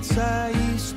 This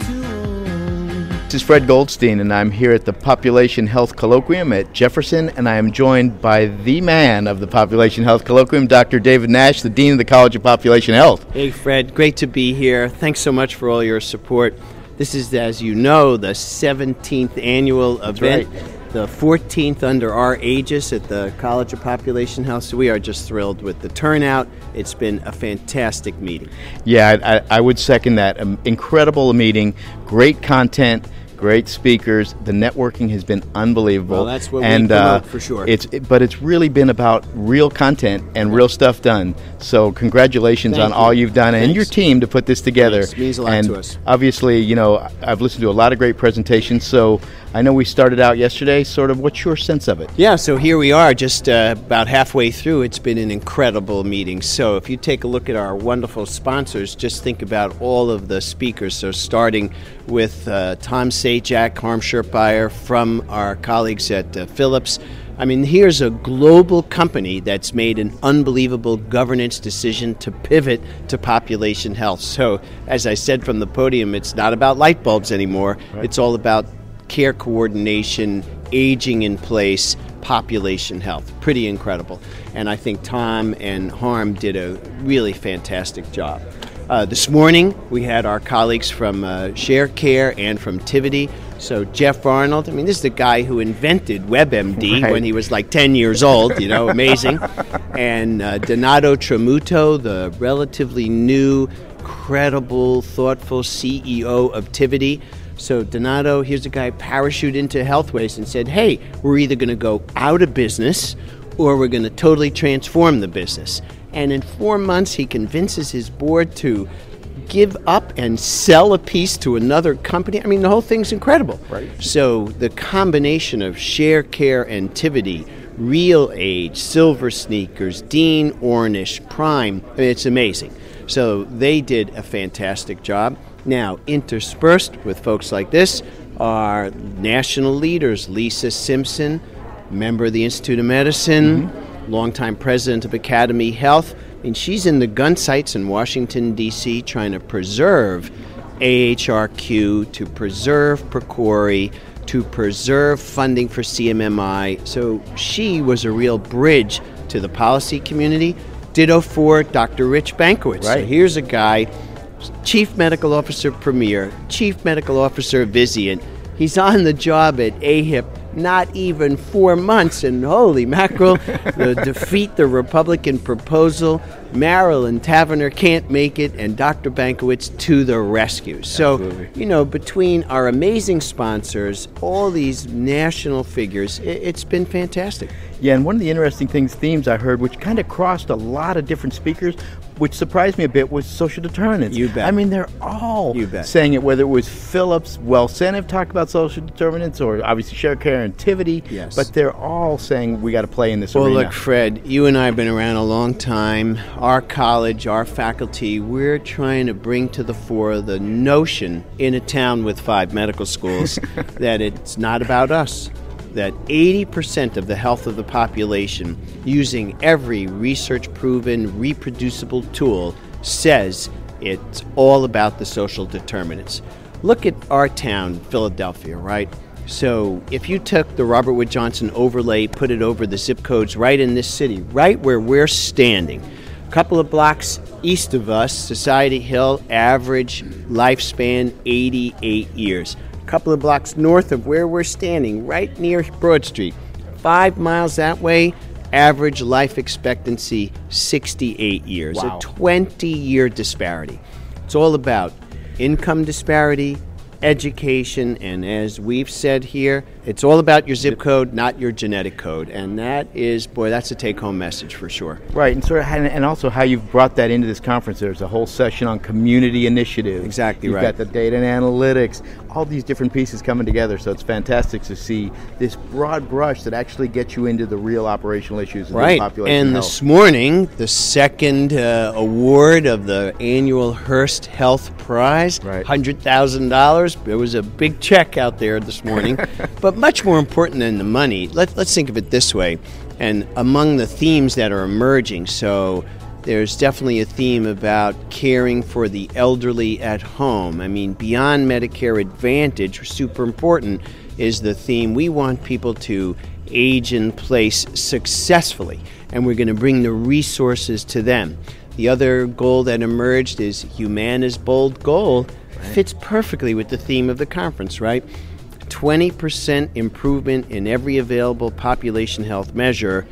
is Fred Goldstein, and I'm here at the Population Health Colloquium at Jefferson, and I am joined by the man of the Population Health Colloquium, Dr. David Nash, the Dean of the College of Population Health. Hey, Fred, great to be here. Thanks so much for all your support. This is, as you know, the 17th annual That's event. Right the 14th under our aegis at the College of Population Health. So we are just thrilled with the turnout. It's been a fantastic meeting. Yeah, I, I, I would second that. Um, incredible meeting, great content, great speakers. The networking has been unbelievable. Well, that's what we and, uh, for sure. It's, it- but it's really been about real content and real stuff done. So congratulations Thank on you. all you've done and your team to put this together. Thanks. Means a lot and to us. Obviously, you know, I've listened to a lot of great presentations. So I know we started out yesterday. Sort of, what's your sense of it? Yeah, so here we are, just uh, about halfway through. It's been an incredible meeting. So, if you take a look at our wonderful sponsors, just think about all of the speakers. So, starting with uh, Tom Sajak, Harm Sherpire from our colleagues at uh, Philips. I mean, here's a global company that's made an unbelievable governance decision to pivot to population health. So, as I said from the podium, it's not about light bulbs anymore, it's all about care coordination, aging in place, population health. Pretty incredible. And I think Tom and Harm did a really fantastic job. Uh, this morning, we had our colleagues from uh, Sharecare and from Tivity. So, Jeff Arnold, I mean, this is the guy who invented WebMD Right. when he was like 10 years old, you know, amazing. and uh, Donato Tramuto, the relatively new, credible, thoughtful CEO of Tivity. So Donato, here's a guy parachute into Healthways and said, "Hey, we're either going to go out of business or we're going to totally transform the business." And in 4 months he convinces his board to give up and sell a piece to another company. I mean, the whole thing's incredible. Right. So the combination of Sharecare and Tivity, RealAge, Silver Sneakers, Dean Ornish, Prime, I mean, it's amazing. So they did a fantastic job. Now, interspersed with folks like this are national leaders Lisa Simpson, member of the Institute of Medicine, mm-hmm. longtime president of AcademyHealth. And she's in the gun sights in Washington, D.C., trying to preserve AHRQ, to preserve PCORI, to preserve funding for CMMI. So she was a real bridge to the policy community. Ditto for Dr. Rich Bankowitz. So Right. here's a guy, Chief Medical Officer Premier, Chief Medical Officer Vizient. He's on the job at AHIP not even four months, and holy mackerel, the defeat the Republican proposal. Marilyn Tavenner can't make it, and Dr. Bankowitz to the rescue. So, Absolutely. you know, between our amazing sponsors, all these national figures, it's been fantastic. Yeah, and one of the interesting things, themes I heard, which kind of crossed a lot of different speakers, which surprised me a bit, was social determinants. You bet. I mean, they're all You bet. saying it, whether it was Philips, Wellcentive talked about social determinants, or obviously Sharecare and Tivity. Yes. But they're all saying we got to play in this Well, arena. look, Fred, you and I have been around a long time. Our college, our faculty, we're trying to bring to the fore the notion in a town with five medical schools that it's not about us. That 80% of the health of the population, using every research proven, reproducible tool, says it's all about the social determinants. Look at our town, Philadelphia, right? So if you took the Robert Wood Johnson overlay, put it over the zip codes right in this city, right where we're standing, a couple of blocks east of us, Society Hill, average lifespan 88 years. A couple of blocks north of where we're standing, right near Broad Street, five miles that way, average life expectancy 68 years. Wow. A 20 year disparity. It's all about income disparity, education, and as we've said here, it's all about your zip code, not your genetic code. And that is, boy, that's a take home message for sure. Right, and sort of, and also how you've brought that into this conference. There's a whole session on community initiatives. Exactly You've right. got the data and analytics, all these different pieces coming together. So it's fantastic to see this broad brush that actually gets you into the real operational issues of the Right. population And health. this morning, the second uh, award of the annual Hearst Health Prize, Right. $100,000. There was a big check out there this morning. but much more important than the money, let, let's think of it this way. And among the themes that are emerging, so there's definitely a theme about caring for the elderly at home. I mean, beyond Medicare Advantage, super important, is the theme we want people to age in place successfully, and we're going to bring the resources to them. The other goal that emerged is Humana's bold goal fits perfectly with the theme of the conference, right? 20% improvement in every available population health measure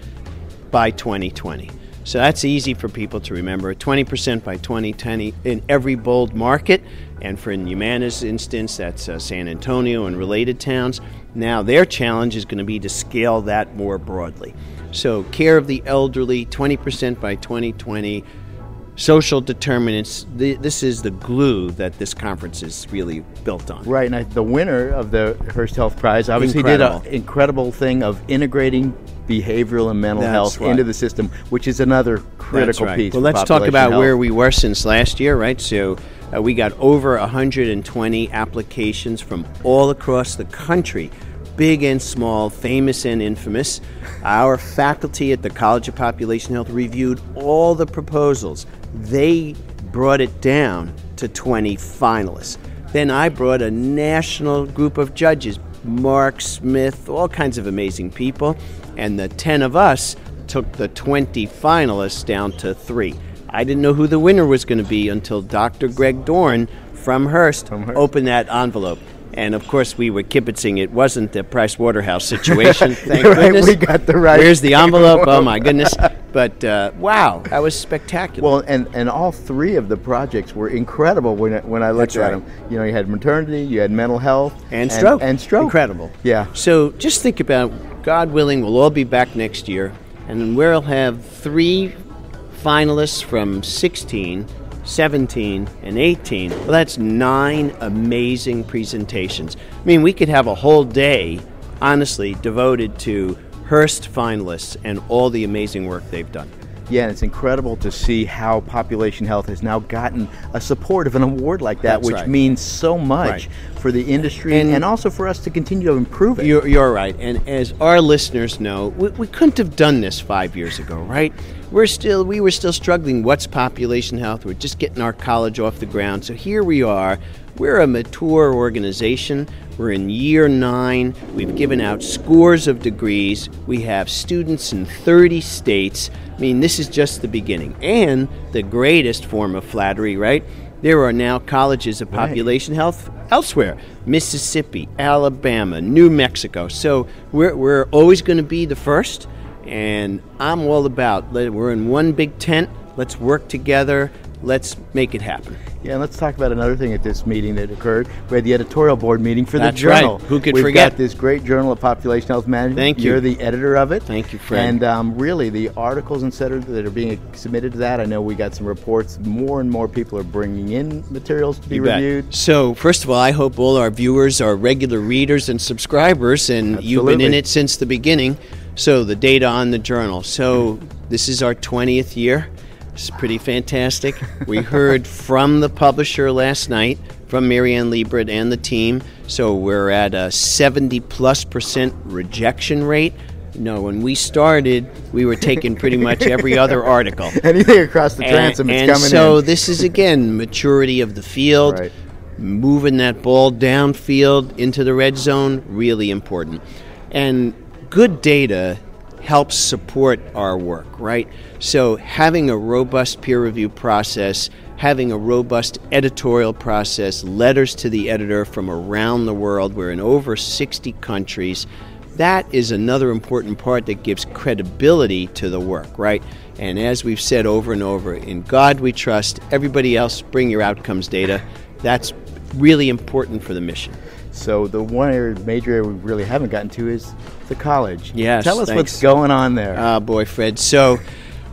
by 2020. So that's easy for people to remember. 20% by 2020 in every bold market. And for in Humana's instance, that's uh, San Antonio and related towns. Now, their challenge is going to be to scale that more broadly. So, care of the elderly, 20% by 2020 social determinants. this is the glue that this conference is really built on. Right, and I, the winner of the Hearst Health Prize obviously incredible. did an incredible thing of integrating behavioral and mental That's health right. into the system, which is another critical right. piece. Well, let's talk about health. where we were since last year, right? So. Uh, we got over 120 applications from all across the country big and small, famous and infamous. Our faculty at the College of Population Health reviewed all the proposals. They brought it down to 20 finalists. Then I brought a national group of judges, Mark Smith, all kinds of amazing people, and the 10 of us took the 20 finalists down to three. I didn't know who the winner was going to be until Dr. Greg Dorn from Hearst, from Hearst. opened that envelope. And of course, we were kibitzing. It wasn't the Price Waterhouse situation. Thank right, goodness. We got the right. Where's the envelope? oh my goodness! But uh, wow, that was spectacular. Well, and, and all three of the projects were incredible when I, when I looked That's at right. them. You know, you had maternity, you had mental health, and stroke, and, and stroke. Incredible. Yeah. So just think about, God willing, we'll all be back next year, and we'll have three finalists from 16 17, and 18. Well, that's nine amazing presentations. I mean, we could have a whole day, honestly, devoted to Hearst finalists and all the amazing work they've done. Yeah, and it's incredible to see how population health has now gotten a support of an award like that, That's which right. means so much Right. for the industry and, And- also for us to continue to improve it. You're, you're right. And as our listeners know, we, we couldn't have done this five years ago, right? We're still we were still struggling. What's population health? We're just getting our college off the ground. So here we are. We're a mature organization. We're in year nine. We've given out scores of degrees. We have students in 30 states. I mean, this is just the beginning. And the greatest form of flattery, right? There are now colleges of Right. population health elsewhere Mississippi, Alabama, New Mexico. So we're, we're always going to be the first. And I'm all about we're in one big tent. Let's work together. Let's make it happen. Yeah, and let's talk about another thing at this meeting that occurred. We had the editorial board meeting for That's the journal. right. Who could We've forget? got this great journal of population health management. Thank you. You're the editor of it. Thank you, Fred. And um, really, the articles and cetera that are being submitted to that, I know we got some reports. More and more people are bringing in materials to be You bet. reviewed. So, first of all, I hope all our viewers are regular readers and subscribers, and you've been in it since the beginning. So, the data on the journal. So, this is our 20th year. It's pretty fantastic. we heard from the publisher last night, from Mary Ann Liebert and the team. So, we're at a 70 plus percent rejection rate. No, when we started, we were taking pretty much every other article. Anything across the And, transom is and coming so in. this is again maturity of the field, Right. moving that ball downfield into the red zone, really important. And good data helps support our work, right? So having a robust peer review process, having a robust editorial process, letters to the editor from around the world, we're in over 60 countries. That is another important part that gives credibility to the work, right? And as we've said over and over, in God we trust, everybody else bring your outcomes data. That's really important for the mission. So the one area, major area we really haven't gotten to is the college. Yes, Tell us thanks. what's going on there. Oh, boy, Fred. So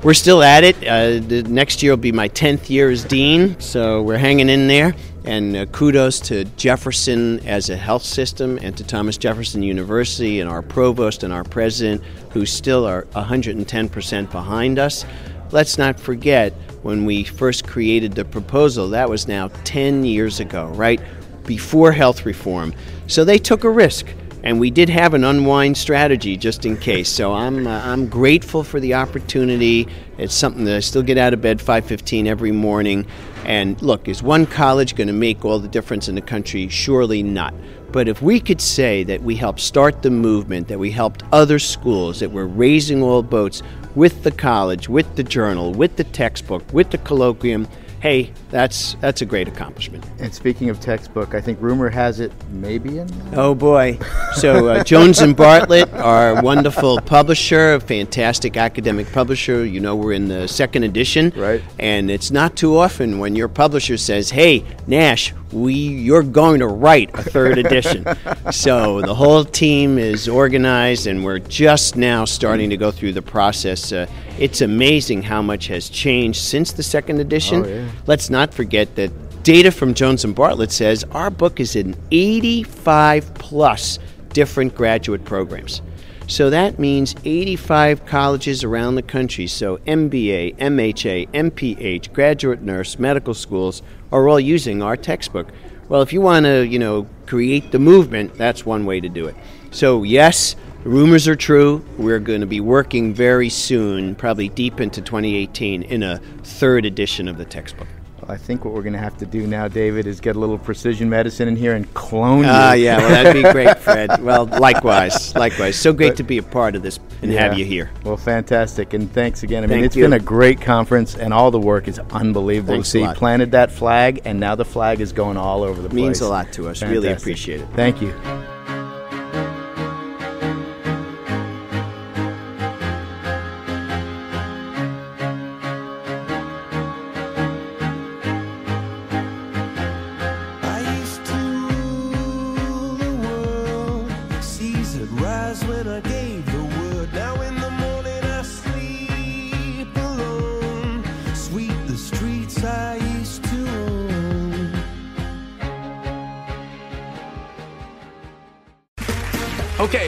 we're still at it. Uh, the next year will be my 10th year as dean, so we're hanging in there. And uh, kudos to Jefferson as a health system and to Thomas Jefferson University and our provost and our president, who still are 110% behind us. Let's not forget when we first created the proposal, that was now 10 years ago, right? Before health reform. So they took a risk. And we did have an unwind strategy just in case. So I'm uh, I'm grateful for the opportunity. It's something that I still get out of bed 5:15 every morning. And look, is one college going to make all the difference in the country? Surely not. But if we could say that we helped start the movement, that we helped other schools, that we're raising all boats with the college, with the journal, with the textbook, with the colloquium, hey, that's that's a great accomplishment. And speaking of textbook, I think rumor has it maybe in. Oh boy! So uh, Jones and Bartlett, our wonderful publisher, a fantastic academic publisher. You know we're in the second edition, right? And it's not too often when your publisher says, "Hey, Nash, we you're going to write a third edition." so the whole team is organized, and we're just now starting to go through the process. Uh, it's amazing how much has changed since the second edition. Oh, yeah. Let's not forget that data from Jones and Bartlett says our book is in 85 plus different graduate programs. So that means 85 colleges around the country. So MBA, MHA, MPH, graduate nurse, medical schools are all using our textbook. Well, if you want to, you know, create the movement, that's one way to do it. So yes, rumors are true. We're going to be working very soon, probably deep into 2018, in a third edition of the textbook. I think what we're going to have to do now, David, is get a little precision medicine in here and clone you. Ah, yeah, well, that'd be great, Fred. well, likewise, likewise. So great but, to be a part of this and yeah, have you here. Well, fantastic, and thanks again. I mean, Thank it's you. been a great conference, and all the work is unbelievable Thanks to see. A lot. Planted that flag, and now the flag is going all over the place. Means a lot to us. Fantastic. Really appreciate it. Thank you.